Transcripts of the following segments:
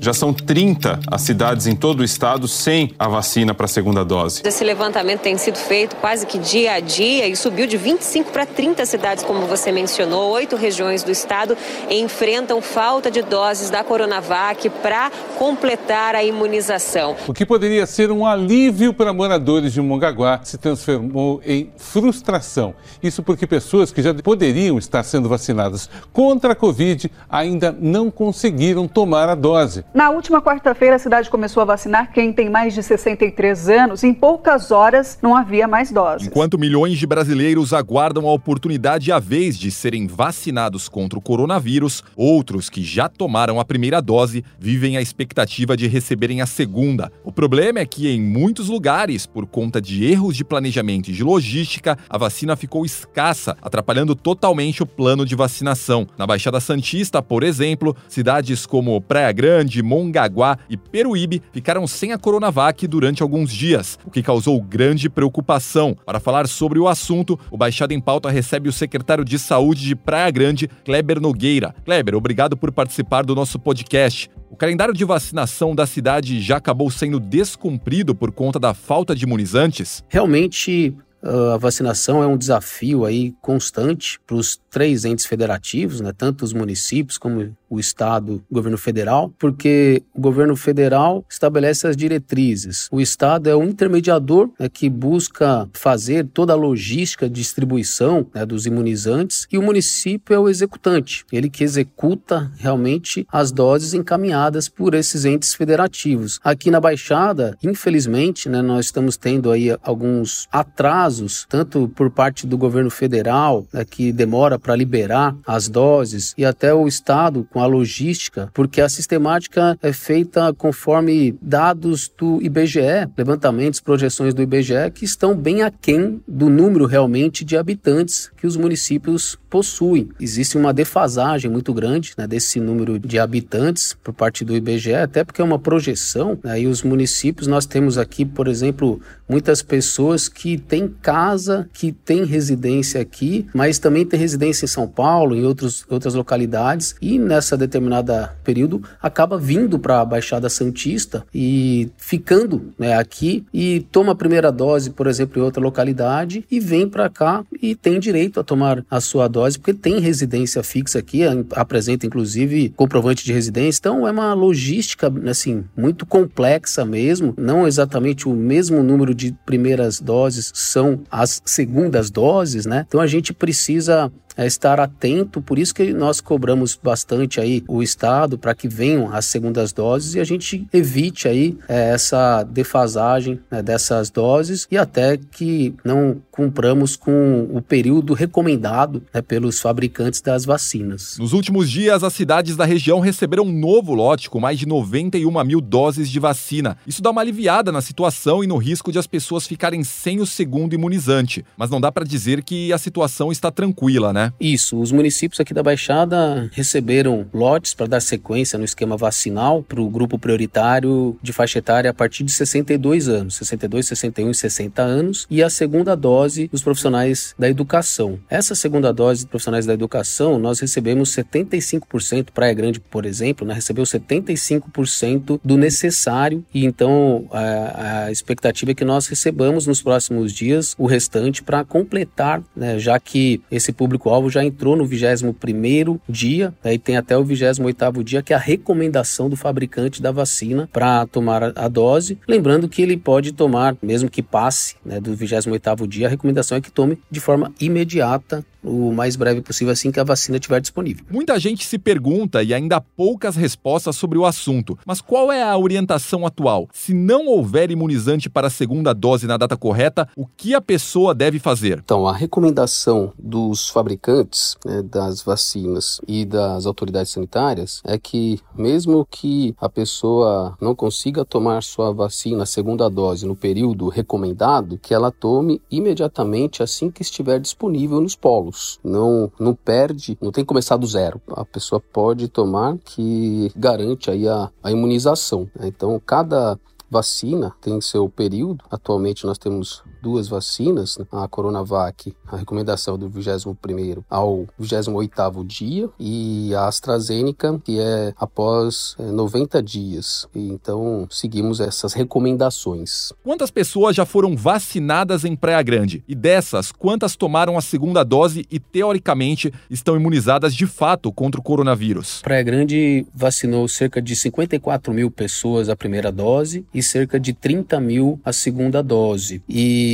Já são 30 as cidades em todo o estado sem a vacina para a segunda dose. Esse levantamento tem sido feito quase que dia a dia e subiu de 25 para 30 cidades, como você mencionou. Oito regiões do estado enfrentam falta de doses da Coronavac para completar a imunização. O que poderia ser um alívio para moradores de Mongaguá se transformou em frustração. Isso porque pessoas que já poderiam estar sendo vacinadas contra a Covid ainda não conseguiram tomar a dose. Na última quarta-feira, a cidade começou a vacinar quem tem mais de 63 anos. Em poucas horas, não havia mais doses. Enquanto milhões de brasileiros aguardam a oportunidade e a vez de serem vacinados contra o coronavírus, outros que já tomaram a primeira dose vivem a expectativa de receberem a segunda. O problema é que, em muitos lugares, por conta de erros de planejamento e de logística, a vacina ficou escassa, atrapalhando totalmente o plano de vacinação. Na Baixada Santista, por exemplo, cidades como Praia Grande, Mongaguá e Peruíbe ficaram sem a Coronavac durante alguns dias, o que causou grande preocupação. Para falar sobre o assunto, o Baixada em Pauta recebe o secretário de Saúde de Praia Grande, Kleber Nogueira. Kleber, obrigado por participar do nosso podcast. O calendário de vacinação da cidade já acabou sendo descumprido por conta da falta de imunizantes? Realmente, a vacinação é um desafio aí constante para os três entes federativos, né, tanto os municípios como o Estado, o governo federal, porque o governo federal estabelece as diretrizes. O Estado é o intermediador né, que busca fazer toda a logística de distribuição né, dos imunizantes e o município é o executante, ele que executa realmente as doses encaminhadas por esses entes federativos. Aqui na Baixada, infelizmente, né, nós estamos tendo aí alguns atrasos, tanto por parte do governo federal, né, que demora para liberar as doses, e até o Estado com a logística, porque a sistemática é feita conforme dados do IBGE, levantamentos, projeções do IBGE, que estão bem aquém do número realmente de habitantes que os municípios possuem. Existe uma defasagem muito grande né, desse número de habitantes por parte do IBGE, até porque é uma projeção, né, e os municípios, nós temos aqui, por exemplo, muitas pessoas que têm casa, que têm residência aqui, mas também têm residência em São Paulo, em outros, outras localidades, e nessa determinada período acaba vindo para a Baixada Santista e ficando né, aqui e toma a primeira dose, por exemplo, em outra localidade e vem para cá e tem direito a tomar a sua dose, porque tem residência fixa aqui, apresenta inclusive comprovante de residência, então é uma logística assim muito complexa mesmo, não exatamente o mesmo número de primeiras doses são as segundas doses, né? Então a gente precisa é estar atento, por isso que nós cobramos bastante aí o Estado para que venham as segundas doses e a gente evite aí é, essa defasagem né, dessas doses e até que não cumpramos com o período recomendado né, pelos fabricantes das vacinas. Nos últimos dias, as cidades da região receberam um novo lote com mais de 91 mil doses de vacina. Isso dá uma aliviada na situação e no risco de as pessoas ficarem sem o segundo imunizante. Mas não dá para dizer que a situação está tranquila, né? Isso, os municípios aqui da Baixada receberam lotes para dar sequência no esquema vacinal para o grupo prioritário de faixa etária a partir de 62 anos, 62, 61 e 60 anos, e a segunda dose dos profissionais da educação. Essa segunda dose dos profissionais da educação, nós recebemos 75%, Praia Grande, por exemplo, né, recebeu 75% do necessário, e então a, a, expectativa é que nós recebamos nos próximos dias o restante para completar, né, já que esse público-alvo já entrou no 21º dia, aí tem até o 28º dia, que é a recomendação do fabricante da vacina para tomar a dose, lembrando que ele pode tomar, mesmo que passe né, do 28º dia, a recomendação é que tome de forma imediata o mais breve possível assim que a vacina estiver disponível. Muita gente se pergunta e ainda há poucas respostas sobre o assunto. Mas qual é a orientação atual? Se não houver imunizante para a segunda dose na data correta, o que a pessoa deve fazer? Então, a recomendação dos fabricantes né, das vacinas e das autoridades sanitárias é que, mesmo que a pessoa não consiga tomar sua vacina, a segunda dose, no período recomendado, que ela tome imediatamente assim que estiver disponível nos polos. Não, não perde, não tem que começar do zero. A pessoa pode tomar que garante aí a, a imunização. Né? Então, cada vacina tem seu período. Atualmente nós temos duas vacinas, né? a Coronavac, a recomendação do 21º ao 28º dia e a AstraZeneca, que é após 90 é, dias. Então, seguimos essas recomendações. Quantas pessoas já foram vacinadas em Praia Grande? E dessas, quantas tomaram a segunda dose e, teoricamente, estão imunizadas de fato contra o coronavírus? Praia Grande vacinou cerca de 54 mil pessoas a primeira dose e cerca de 30 mil a segunda dose. E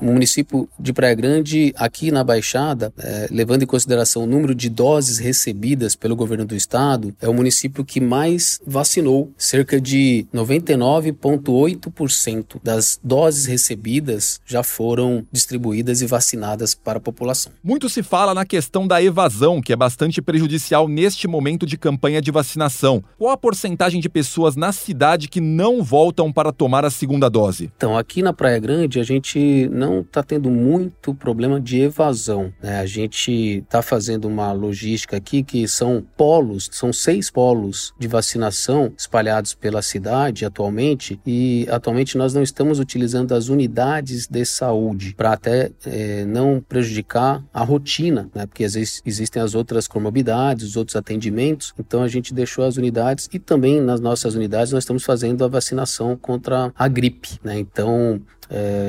o município de Praia Grande, aqui na Baixada, é, levando em consideração o número de doses recebidas pelo governo do estado, é o município que mais vacinou. Cerca de 99,8% das doses recebidas já foram distribuídas e vacinadas para a população. Muito se fala na questão da evasão, que é bastante prejudicial neste momento de campanha de vacinação. Qual a porcentagem de pessoas na cidade que não voltam para tomar a segunda dose? Então, aqui na Praia Grande, a gente não está tendo muito problema de evasão. Né? A gente está fazendo uma logística aqui que são polos, são seis polos de vacinação espalhados pela cidade atualmente, e atualmente nós não estamos utilizando as unidades de saúde para até é, não prejudicar a rotina, né? porque às vezes existem as outras comorbidades, os outros atendimentos, então a gente deixou as unidades e também nas nossas unidades nós estamos fazendo a vacinação contra a gripe. Né? Então,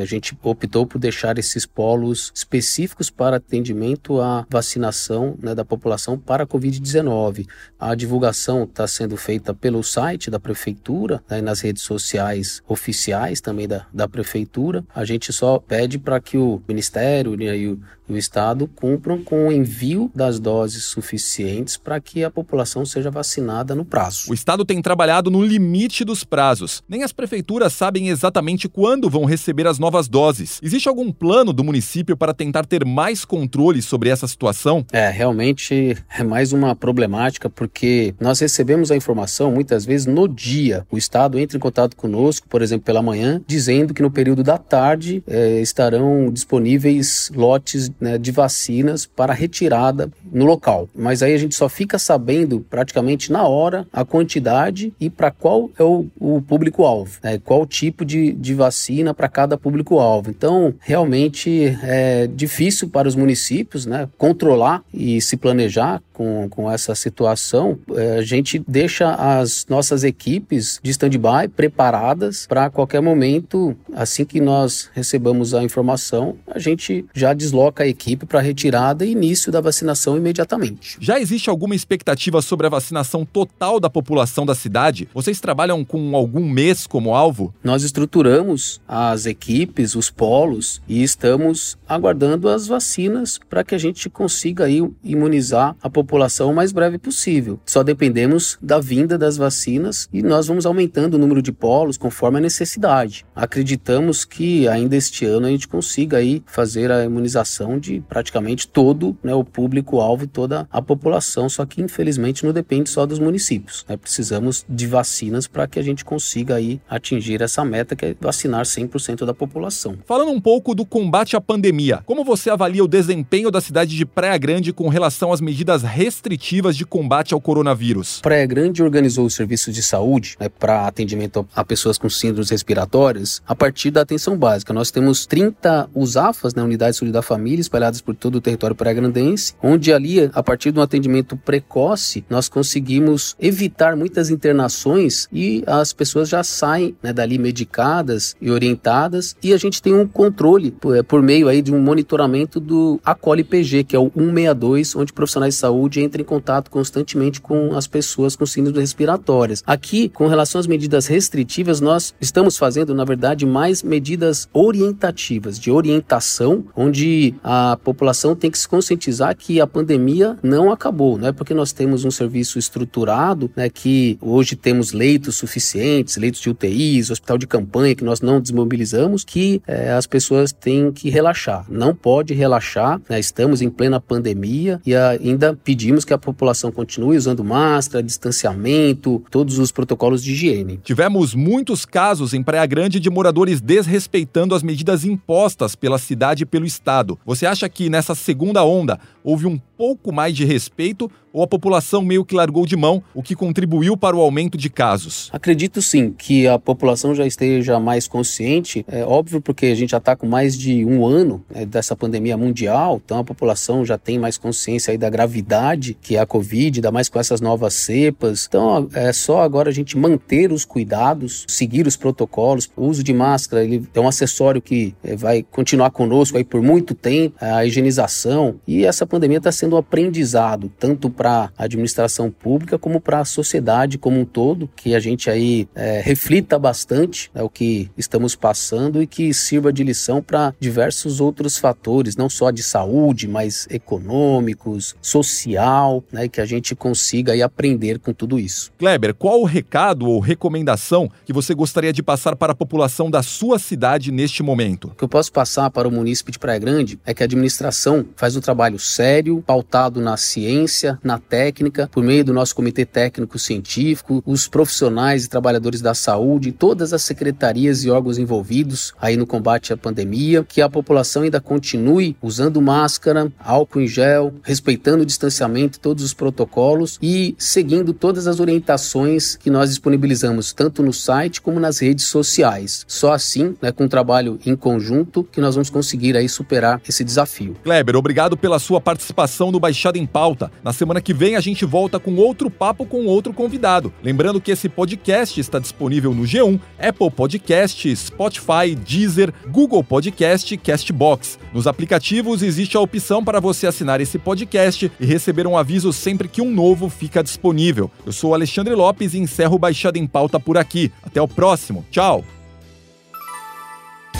a gente optou por deixar esses polos específicos para atendimento à vacinação né, da população para a Covid-19. A divulgação está sendo feita pelo site da prefeitura né, e nas redes sociais oficiais também da, da prefeitura. A gente só pede para que o Ministério né, e o, o Estado cumpram com o envio das doses suficientes para que a população seja vacinada no prazo. O Estado tem trabalhado no limite dos prazos. Nem as prefeituras sabem exatamente quando vão receber as novas doses. Existe algum plano do município para tentar ter mais controle sobre essa situação? É, realmente é mais uma problemática porque nós recebemos a informação muitas vezes no dia. O Estado entra em contato conosco, por exemplo, pela manhã, dizendo que no período da tarde é, estarão disponíveis lotes né, de vacinas para retirada no local. Mas aí a gente só fica sabendo praticamente na hora a quantidade e para qual é o, o público-alvo, né, qual tipo de, de vacina para cada público-alvo. Então, realmente é difícil para os municípios né, controlar e se planejar com, com essa situação. É, a gente deixa as nossas equipes de stand-by preparadas para qualquer momento, assim que nós recebamos a informação, a gente já desloca a equipe para retirada e início da vacinação imediatamente. Já existe alguma expectativa sobre a vacinação total da população da cidade? Vocês trabalham com algum mês como alvo? Nós estruturamos as equipes, os polos e estamos aguardando as vacinas para que a gente consiga aí imunizar a população o mais breve possível. Só dependemos da vinda das vacinas e nós vamos aumentando o número de polos conforme a necessidade. Acreditamos que ainda este ano a gente consiga aí fazer a imunização de praticamente todo né, o público-alvo toda a população, só que infelizmente não depende só dos municípios. Né? Precisamos de vacinas para que a gente consiga aí atingir essa meta que é vacinar 100% da população. Falando um pouco do combate à pandemia, como você avalia o desempenho da cidade de Praia Grande com relação às medidas restritivas de combate ao coronavírus? Praia Grande organizou os serviços de saúde né, para atendimento a pessoas com síndromes respiratórias a partir da atenção básica. Nós temos 30 USAFAs, né, Unidade de Saúde da Família, espalhadas por todo o território praia-grandense, onde ali, a partir de um atendimento precoce, nós conseguimos evitar muitas internações e as pessoas já saem né, dali medicadas e orientadas e a gente tem um controle por, é, por meio aí de um monitoramento do ACOLI PG, que é o 162, onde profissionais de saúde entram em contato constantemente com as pessoas com síndromes respiratórias. Aqui, com relação às medidas restritivas, nós estamos fazendo, na verdade, mais medidas orientativas, de orientação, onde a população tem que se conscientizar que a pandemia não acabou, não é porque nós temos um serviço estruturado, né, que hoje temos leitos suficientes, leitos de UTIs, hospital de campanha que nós não desmobilizamos, que é, as pessoas têm que relaxar. Não pode relaxar, né, estamos em plena pandemia e ainda pedimos que a população continue usando máscara, distanciamento, todos os protocolos de higiene. Tivemos muitos casos em Praia Grande de moradores desrespeitando as medidas impostas pela cidade e pelo estado. Você acha que nessa segunda onda houve um pouco mais de respeito ou a população meio que largou de mão, o que contribuiu para o aumento de casos? Acredito sim que a população já esteja mais consciente. É óbvio porque a gente já está com mais de um ano né, dessa pandemia mundial, então a população já tem mais consciência aí da gravidade que é a Covid, ainda mais com essas novas cepas. Então é só agora a gente manter os cuidados, seguir os protocolos, o uso de máscara, ele é um acessório que é, vai continuar conosco aí por muito tempo, a higienização e essa pandemia está sendo um aprendizado tanto para a administração pública como para a sociedade como um todo, que a gente aí é, reflita bastante né, o que estamos passando e que sirva de lição para diversos outros fatores, não só de saúde, mas econômicos, social, né, que a gente consiga aí aprender com tudo isso. Kleber, qual o recado ou recomendação que você gostaria de passar para a população da sua cidade neste momento? O que eu posso passar para o município de Praia Grande é que a administração faz um trabalho sério, pautado na ciência, na técnica, por meio do nosso comitê técnico científico, os profissionais e trabalhadores da saúde, todas as secretarias e órgãos envolvidos aí no combate à pandemia, que a população ainda continue usando máscara, álcool em gel, respeitando o distanciamento, todos os protocolos e seguindo todas as orientações que nós disponibilizamos tanto no site como nas redes sociais. Só assim, né, com um trabalho em conjunto, que nós vamos conseguir aí superar esse desafio. Kleber, obrigado pela sua participação no Baixada em Pauta. Na semana que vem a gente volta com outro papo com outro convidado. Lembrando que esse podcast está disponível no G1, Apple Podcast, Spotify, Deezer, Google Podcast Castbox. Nos aplicativos existe a opção para você assinar esse podcast e receber um aviso sempre que um novo fica disponível. Eu sou Alexandre Lopes e encerro Baixada em Pauta por aqui. Até o próximo. Tchau!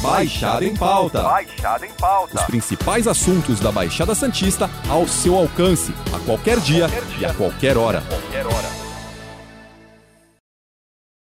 Baixada em Pauta. Baixada em pauta. Os principais assuntos da Baixada Santista ao seu alcance, a qualquer dia, Qualquer dia. e a qualquer hora. Qualquer hora.